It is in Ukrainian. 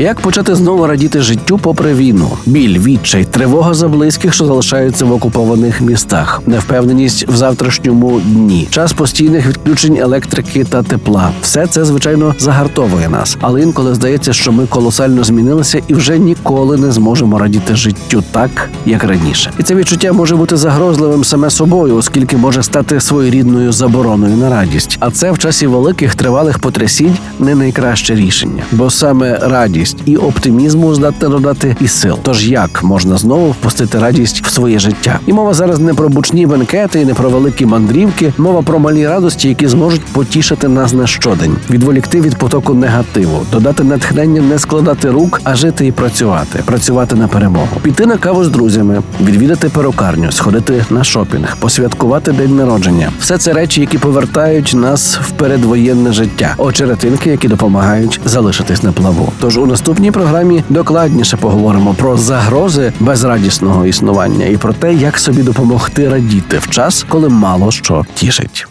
Як почати знову радіти життю попри війну? Біль, відчай, тривога за близьких, що залишаються в окупованих містах, невпевненість в завтрашньому дні, час постійних відключень електрики та тепла. Все це звичайно загартовує нас, але інколи здається, що ми колосально змінилися і вже ніколи не зможемо радіти життю так, як раніше. І це відчуття може бути загрозливим саме собою, оскільки може стати своєрідною забороною на радість. А це в часі великих тривалих потрясінь не найкраще рішення, бо саме радість і оптимізму здатна додати і сил. Тож як можна знову впустити радість в своє життя? І мова зараз не про бучні бенкети, і не про великі мандрівки, мова про малі радості, які зможуть потішити нас на щодень, відволікти від потоку негативу, додати натхнення, не складати рук, а жити і працювати, працювати на перемогу, піти на каву з друзями, відвідати перукарню, сходити на шопінг, посвяткувати день народження. Все це речі, які повертають нас в передвоєнне життя, очеретинки, які допомагають залишитись на плаву. Тож у наступній програмі докладніше поговоримо про загрози безрадісного існування і про те, як собі допомогти радіти в час, коли мало що тішить.